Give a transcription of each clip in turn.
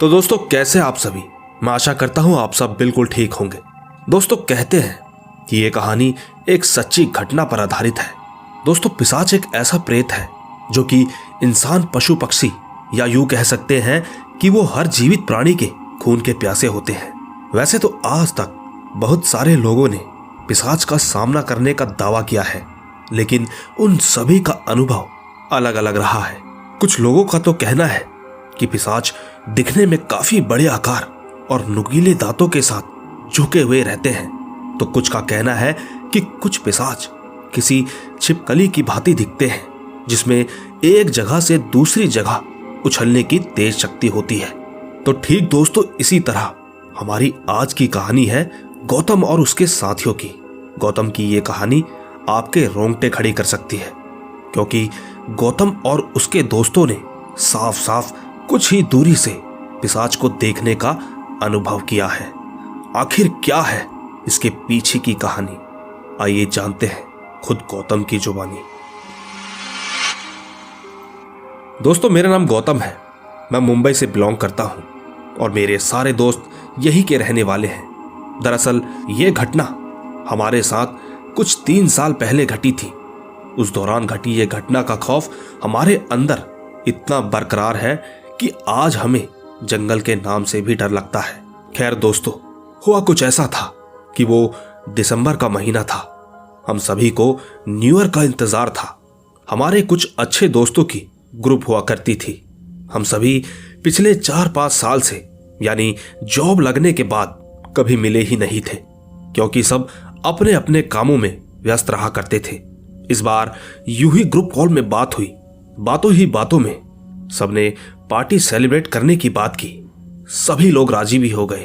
तो दोस्तों, कैसे आप सभी? मैं आशा करता हूँ आप सब बिल्कुल ठीक होंगे। दोस्तों, कहते हैं कि ये कहानी एक सच्ची घटना पर आधारित है। दोस्तों, पिसाच एक ऐसा प्रेत है जो कि इंसान पशु पक्षी या यूँ कह सकते हैं कि वो हर जीवित प्राणी के खून के प्यासे होते हैं। वैसे तो आज तक बहुत सारे लोगों ने पिसाच का सामना करने का दावा किया है, लेकिन उन सभी का अनुभव अलग अलग रहा है। कुछ लोगों का तो कहना है कि पिशाच दिखने में काफ़ी बड़े आकार और नुकीले दांतों के साथ झुके हुए रहते हैं। तो कुछ का कहना है कि कुछ पिशाच किसी छिपकली की भांति दिखते हैं, जिसमें एक जगह से दूसरी जगह उछलने की तेज शक्ति होती है। तो ठीक दोस्तों, इसी तरह हमारी आज की कहानी है गौतम और उसके साथियों की। गौतम की ये कहानी आपके रोंगटे खड़ी कर सकती है, क्योंकि गौतम और उसके दोस्तों ने साफ़ साफ़ कुछ ही दूरी से पिशाच को देखने का अनुभव किया है। आखिर क्या है इसके पीछे की कहानी? आइए जानते हैं खुद गौतम की जुबानी। दोस्तों, मेरा नाम गौतम है। मैं मुंबई से बिलोंग करता हूँ और मेरे सारे दोस्त यही के रहने वाले हैं। दरअसल, ये घटना हमारे साथ कुछ तीन साल पहले घटी थी। उस दौरान घटी यह घटना का खौफ हमारे अंदर इतना बरकरार है कि आज हमें जंगल के नाम से भी डर लगता है। खैर दोस्तों, हुआ कुछ ऐसा था कि वो दिसंबर का महीना था। हम सभी को न्यू ईयर का इंतज़ार था। हमारे कुछ अच्छे दोस्तों की ग्रुप हुआ करती थी। हम सभी पिछले चार पाँच साल से, यानी जॉब लगने के बाद, कभी मिले ही नहीं थे, क्योंकि सब अपने अपने कामों में व्यस्त रहा करते थे। इस बार यूँ ही ग्रुप कॉल में बात हुई। बातों ही बातों में सबने पार्टी सेलिब्रेट करने की बात की। सभी लोग राज़ी भी हो गए।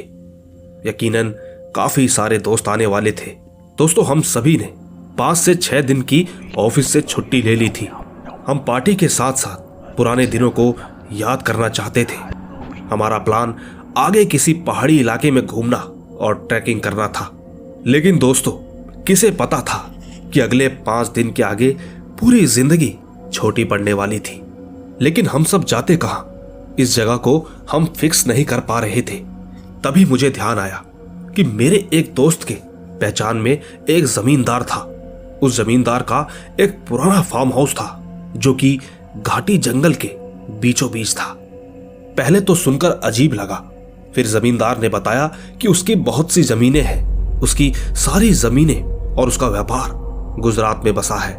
यकीनन, काफ़ी सारे दोस्त आने वाले थे। दोस्तों, हम सभी ने पाँच से छह दिन की ऑफ़िस से छुट्टी ले ली थी। हम पार्टी के साथ साथ पुराने दिनों को याद करना चाहते थे। हमारा प्लान आगे किसी पहाड़ी इलाके में घूमना और ट्रैकिंग करना था। लेकिन दोस्तों, किसे पता था कि अगले पाँच दिन के आगे पूरी ज़िंदगी छोटी पड़ने वाली थी। लेकिन हम सब जाते कहा? इस जगह को हम फिक्स नहीं कर पा रहे थे। तभी मुझे ध्यान आया कि मेरे एक दोस्त के पहचान में एक जमींदार था। उस जमींदार का एक पुराना फार्म हाउस था, जो कि घाटी जंगल के बीचों बीच था। पहले तो सुनकर अजीब लगा। फिर जमींदार ने बताया कि उसकी बहुत सी जमीनें हैं। उसकी सारी जमीनें और उसका व्यापार गुजरात में बसा है।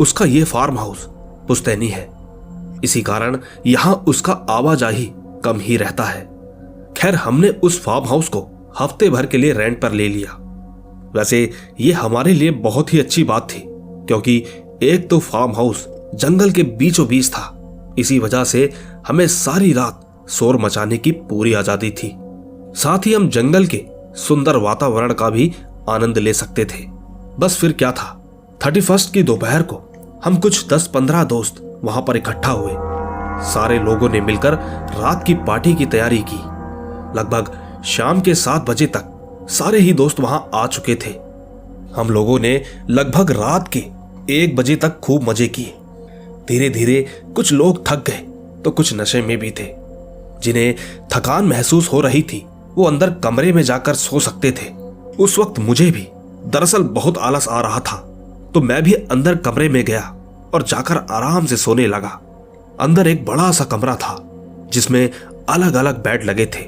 उसका यह फार्म हाउस पुस्तैनी है। इसी कारण यहाँ उसका आवाजाही कम ही रहता है। खैर, हमने उस फार्म हाउस को हफ़्ते भर के लिए रेंट पर ले लिया। वैसे ये हमारे लिए बहुत ही अच्छी बात थी, क्योंकि एक तो फार्म हाउस जंगल के बीचों बीच था। इसी वजह से हमें सारी रात शोर मचाने की पूरी आज़ादी थी। साथ ही हम जंगल के सुंदर वातावरण का भी आनंद ले सकते थे। बस फिर क्या था, थर्टी फ़र्स्ट की दोपहर को हम कुछ दस पंद्रह दोस्त वहाँ पर इकट्ठा हुए। सारे लोगों ने मिलकर रात की पार्टी की तैयारी की। लगभग शाम के सात बजे तक सारे ही दोस्त वहाँ आ चुके थे। हम लोगों ने लगभग रात के एक बजे तक खूब मज़े किए। धीरे धीरे कुछ लोग थक गए तो कुछ नशे में भी थे। जिन्हें थकान महसूस हो रही थी, वो अंदर कमरे में जाकर सो सकते थे। उस वक्त मुझे भी दरअसल बहुत आलस आ रहा था तो मैं भी अंदर कमरे में गया। और जाकर आराम से सोने लगा। अंदर एक बड़ा सा कमरा था, जिसमें अलग अलग बेड लगे थे।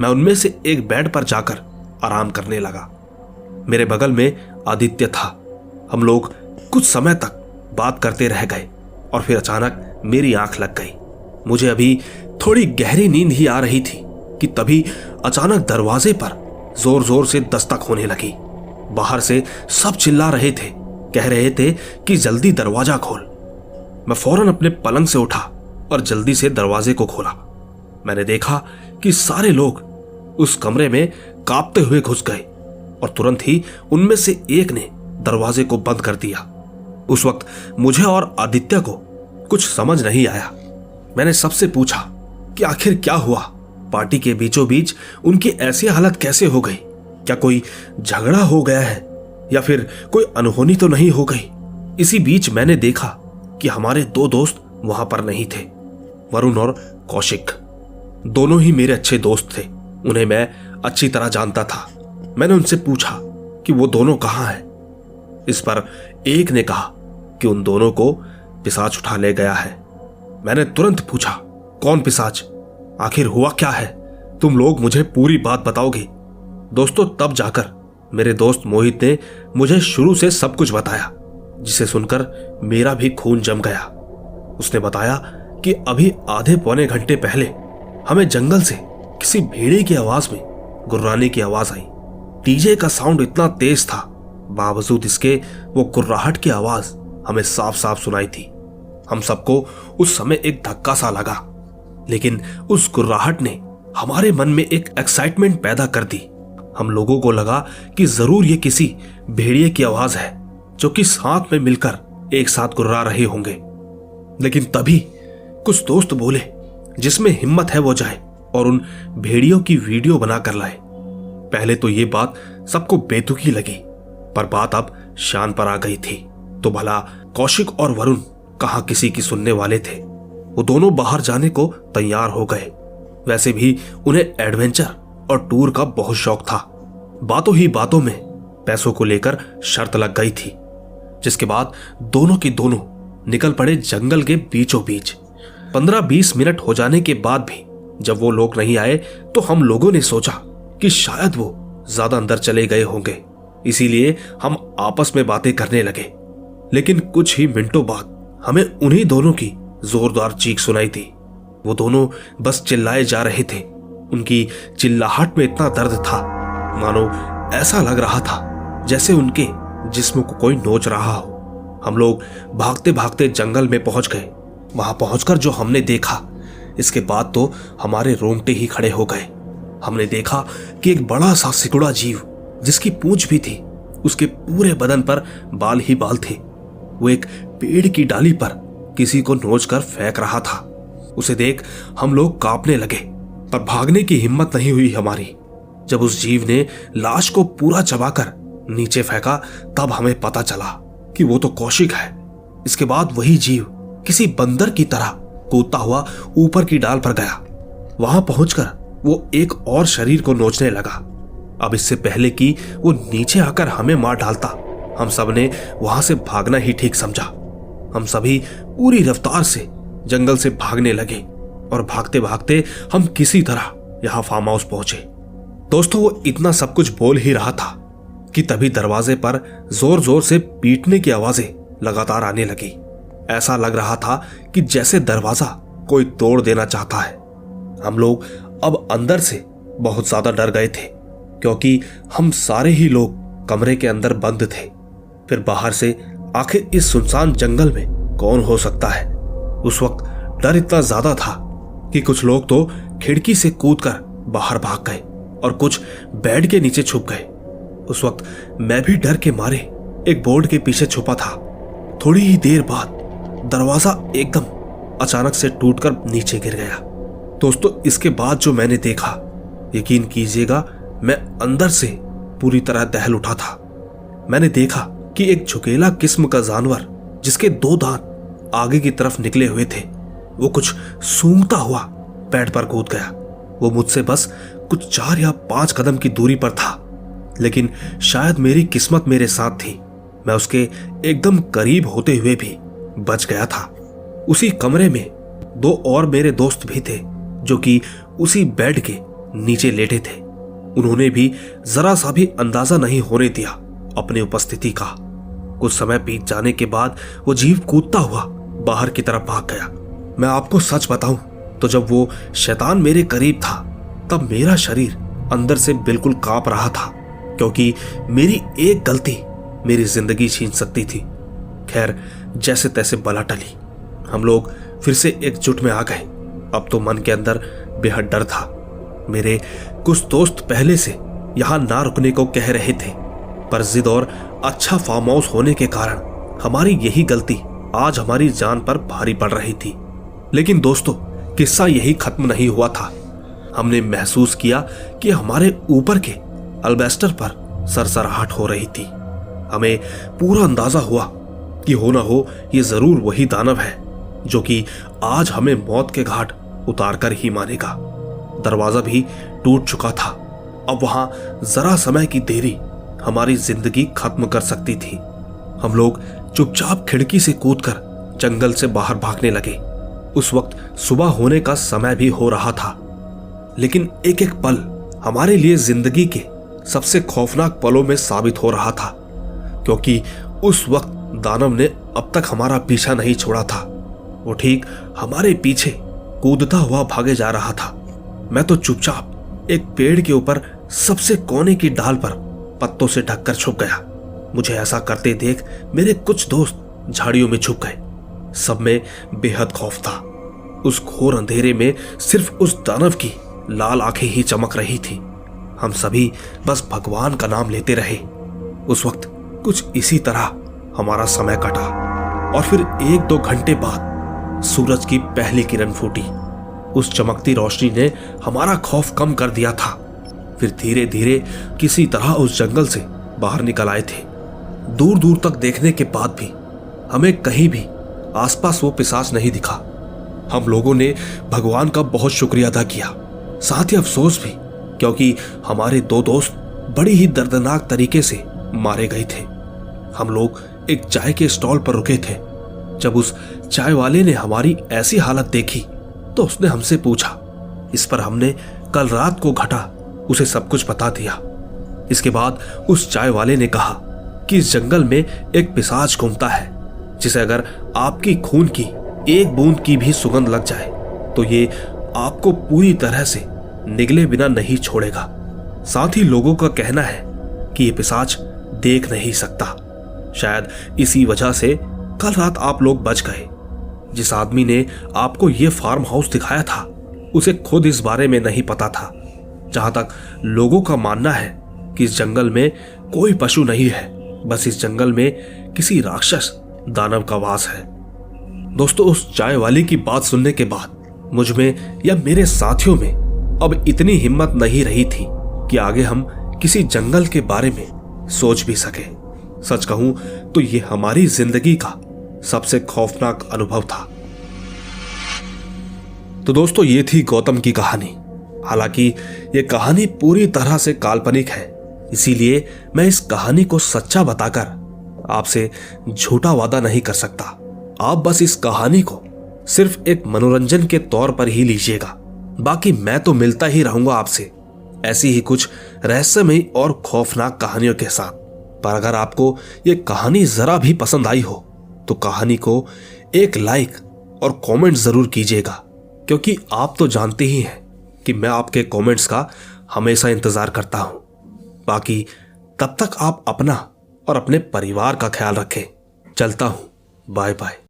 मैं उनमें से एक बेड पर जाकर आराम करने लगा। मेरे बगल में आदित्य था। हम लोग कुछ समय तक बात करते रह गए और फिर अचानक मेरी आँख लग गई। मुझे अभी थोड़ी गहरी नींद ही आ रही थी कि तभी अचानक दरवाजे पर ज़ोर ज़ोर से दस्तक होने लगी। बाहर से सब चिल्ला रहे थे, कह रहे थे कि जल्दी दरवाज़ा खोल। मैं फ़ौरन अपने पलंग से उठा और जल्दी से दरवाजे को खोला। मैंने देखा कि सारे लोग उस कमरे में कांपते हुए घुस गए और तुरंत ही उनमें से एक ने दरवाजे को बंद कर दिया। उस वक्त मुझे और आदित्य को कुछ समझ नहीं आया। मैंने सबसे पूछा कि आखिर क्या हुआ? पार्टी के बीचों बीच उनकी ऐसी हालत कैसे हो गई? क्या कोई झगड़ा हो गया है या फिर कोई अनहोनी तो नहीं हो गई? इसी बीच मैंने देखा कि हमारे दो दोस्त वहाँ पर नहीं थे, वरुण और कौशिक। दोनों ही मेरे अच्छे दोस्त थे, उन्हें मैं अच्छी तरह जानता था। मैंने उनसे पूछा कि वो दोनों कहाँ हैं। इस पर एक ने कहा कि उन दोनों को पिसाच उठा ले गया है। मैंने तुरंत पूछा, कौन पिसाच? आखिर हुआ क्या है? तुम लोग मुझे पूरी बात बताओगे? दोस्तों, तब जाकर मेरे दोस्त मोहित ने मुझे शुरू से सब कुछ बताया। जिसे सुनकर मेरा भी खून जम गया। उसने बताया कि अभी आधे पौने घंटे पहले हमें जंगल से किसी भेड़े की आवाज़ में गुर्राने की आवाज़ आई। डीजे का साउंड इतना तेज था, बावजूद इसके वो गुर्राहट की आवाज़ हमें साफ़ साफ़ सुनाई थी। हम सबको उस समय एक धक्का सा लगा, लेकिन उस गुर्राहट ने हमारे मन में एक एक्साइटमेंट पैदा कर दी। हम लोगों को लगा कि ज़रूर ये किसी भेड़िए की आवाज़ है। जो कि साथ में मिलकर एक साथ गुर्रा रहे होंगे। लेकिन तभी कुछ दोस्त बोले, जिसमें हिम्मत है वो जाए और उन भेड़ियों की वीडियो बनाकर लाए। पहले तो ये बात सबको बेतुकी लगी, पर बात अब शान पर आ गई थी। तो भला कौशिक और वरुण कहा किसी की सुनने वाले थे? वो दोनों बाहर जाने को तैयार हो गए। वैसे भी उन्हें एडवेंचर और टूर का बहुत शौक था। बातों ही बातों में पैसों को लेकर शर्त लग गई थी। जिसके बाद दोनों की दोनों निकल पड़े जंगल के बीचों बीच पंद्रह बीस मिनट हो जाने के बाद भी जब वो लोग नहीं आए तो हम लोगों ने सोचा कि शायद वो ज़्यादा अंदर चले गए होंगे। इसीलिए हम आपस में बातें करने लगे। लेकिन कुछ ही मिनटों बाद हमें उन्हीं दोनों की जोरदार चीख सुनाई थी वो दोनों बस चिल्लाए जा रहे थे। उनकी चिल्लाहट में इतना दर्द था। मानो ऐसा लग रहा था जैसे उनके जिस्म को कोई नोच रहा हो। हम लोग भागते भागते जंगल में पहुँच गए। वहाँ पहुंचकर जो हमने देखा, इसके बाद तो हमारे रोंगटे ही खड़े हो गए। हमने देखा कि एक बड़ा सा सिकुड़ा जीव, जिसकी पूंछ भी थी, उसके पूरे बदन पर बाल ही बाल थे। वो एक पेड़ की डाली पर किसी को नोच कर फेंक रहा था। उसे देख हम लोग कांपने लगे, पर भागने की हिम्मत नहीं हुई हमारी। जब उस जीव ने लाश को पूरा चबाकर नीचे फेंका, तब हमें पता चला कि वो तो कौशिक है। इसके बाद वही जीव किसी बंदर की तरह कूदता हुआ ऊपर की डाल पर गया। वहाँ पहुंचकर वो एक और शरीर को नोचने लगा। अब इससे पहले कि वो नीचे आकर हमें मार डालता, हम सबने वहाँ से भागना ही ठीक समझा। हम सभी पूरी रफ्तार से जंगल से भागने लगे और भागते भागते हम किसी तरह यहाँ फार्म हाउस पहुँचे। दोस्तों, वो इतना सब कुछ बोल ही रहा था। कि तभी दरवाजे पर ज़ोर ज़ोर से पीटने की आवाज़ें लगातार आने लगी। ऐसा लग रहा था कि जैसे दरवाज़ा कोई तोड़ देना चाहता है। हम लोग अब अंदर से बहुत ज़्यादा डर गए थे, क्योंकि हम सारे ही लोग कमरे के अंदर बंद थे। फिर बाहर से आखिर इस सुनसान जंगल में कौन हो सकता है? उस वक्त डर इतना ज़्यादा था कि कुछ लोग तो खिड़की से कूदकर बाहर भाग गए और कुछ बेड के नीचे छुप गए। उस वक्त मैं भी डर के मारे एक बोर्ड के पीछे छुपा था। थोड़ी ही देर बाद दरवाज़ा एकदम अचानक से टूटकर नीचे गिर गया। दोस्तों, इसके बाद जो मैंने देखा, यकीन कीजिएगा, मैं अंदर से पूरी तरह दहल उठा था। मैंने देखा कि एक झुकेला किस्म का जानवर, जिसके दो दांत आगे की तरफ़ निकले हुए थे, वो कुछ सूंघता हुआ पेड़ पर कूद गया। वो मुझसे बस कुछ चार या पाँच कदम की दूरी पर था। लेकिन शायद मेरी किस्मत मेरे साथ थी। मैं उसके एकदम करीब होते हुए भी बच गया था। उसी कमरे में दो और मेरे दोस्त भी थे, जो कि उसी बेड के नीचे लेटे थे। उन्होंने भी जरा सा भी अंदाज़ा नहीं होने दिया अपनी उपस्थिति का। कुछ समय बीत जाने के बाद वो जीव कूदता हुआ बाहर की तरफ़ भाग गया। मैं आपको सच बताऊँ तो जब वो शैतान मेरे करीब था, तब मेरा शरीर अंदर से बिल्कुल काँप रहा था। क्योंकि मेरी एक गलती मेरी ज़िंदगी छीन सकती थी। खैर, जैसे तैसे बला टली हम लोग फिर से एकजुट में आ गए। अब तो मन के अंदर बेहद डर था। मेरे कुछ दोस्त पहले से यहाँ ना रुकने को कह रहे थे, पर जिद और अच्छा फार्म हाउस होने के कारण हमारी यही गलती आज हमारी जान पर भारी पड़ रही थी। लेकिन दोस्तों, किस्सा यही खत्म नहीं हुआ था। हमने महसूस किया कि हमारे ऊपर के अल्बेस्टर पर सरसराहट हो रही थी। हमें पूरा अंदाज़ा हुआ कि हो ना हो, ये ज़रूर वही दानव है, जो कि आज हमें मौत के घाट उतार कर ही मानेगा दरवाज़ा भी टूट चुका था। अब वहाँ जरा समय की देरी हमारी ज़िंदगी खत्म कर सकती थी। हम लोग चुपचाप खिड़की से कूदकर जंगल से बाहर भागने लगे। उस वक्त सुबह होने का समय भी हो रहा था। लेकिन एक एक पल हमारे लिए ज़िंदगी के सबसे खौफनाक पलों में साबित हो रहा था, क्योंकि उस वक्त दानव ने अब तक हमारा पीछा नहीं छोड़ा था। वो ठीक हमारे पीछे कूदता हुआ भागे जा रहा था। मैं तो चुपचाप एक पेड़ के ऊपर सबसे कोने की डाल पर पत्तों से ढककर छुप गया। मुझे ऐसा करते देख मेरे कुछ दोस्त झाड़ियों में छुप गए। सब में बेहद खौफ था। उस घोर अंधेरे में सिर्फ़ उस दानव की लाल आँखें ही चमक रही थी। हम सभी बस भगवान का नाम लेते रहे। उस वक्त कुछ इसी तरह हमारा समय कटा और फिर एक दो घंटे बाद सूरज की पहली किरण फूटी। उस चमकती रोशनी ने हमारा खौफ कम कर दिया था। फिर धीरे धीरे किसी तरह उस जंगल से बाहर निकल आए थे। दूर दूर तक देखने के बाद भी हमें कहीं भी आसपास वो पिसाच नहीं दिखा। हम लोगों ने भगवान का बहुत शुक्रिया अदा किया। साथ ही अफसोस भी क्योंकि हमारे दो दोस्त बड़ी ही दर्दनाक तरीके से मारे गए थे। हम लोग एक चाय के स्टॉल पर रुके थे। जब उस चाय वाले ने हमारी ऐसी हालत देखी तो उसने हमसे पूछा। इस पर हमने कल रात को घटा, उसे सब कुछ बता दिया। इसके बाद उस चाय वाले ने कहा कि इस जंगल में एक पिसाज घूमता है, जिसे अगर आपकी खून की एक बूंद की भी सुगंध लग जाए तो ये आपको पूरी तरह से निगले बिना नहीं छोड़ेगा। साथ ही लोगों का कहना है कि ये पिसाच देख नहीं सकता। शायद इसी वजह से कल रात आप लोग बच गए। जिस आदमी ने आपको ये फार्म हाउस दिखाया था, उसे खुद इस बारे में नहीं पता था। जहाँ तक लोगों का मानना है कि इस जंगल में कोई पशु नहीं है, बस इस जंगल में किसी राक्षस दानव का वास है। दोस्तों, उस चाय वाली की बात सुनने के बाद मुझमें या मेरे साथियों में अब इतनी हिम्मत नहीं रही थी कि आगे हम किसी जंगल के बारे में सोच भी सके। सच कहूँ तो ये हमारी ज़िंदगी का सबसे खौफनाक अनुभव था। तो दोस्तों, ये थी गौतम की कहानी। हालाँकि ये कहानी पूरी तरह से काल्पनिक है, इसीलिए मैं इस कहानी को सच्चा बताकर आपसे झूठा वादा नहीं कर सकता। आप बस इस कहानी को सिर्फ़ एक मनोरंजन के तौर पर ही लीजिएगा। बाकी मैं तो मिलता ही रहूँगा आपसे। ऐसी ही कुछ रहस्यमयी और खौफनाक कहानियों के साथ। पर अगर आपको ये कहानी जरा भी पसंद आई हो तो कहानी को एक लाइक और कमेंट ज़रूर कीजिएगा, क्योंकि आप तो जानते ही हैं कि मैं आपके कमेंट्स का हमेशा इंतज़ार करता हूँ। बाकी तब तक आप अपना और अपने परिवार का ख्याल रखें। चलता हूँ। Bye bye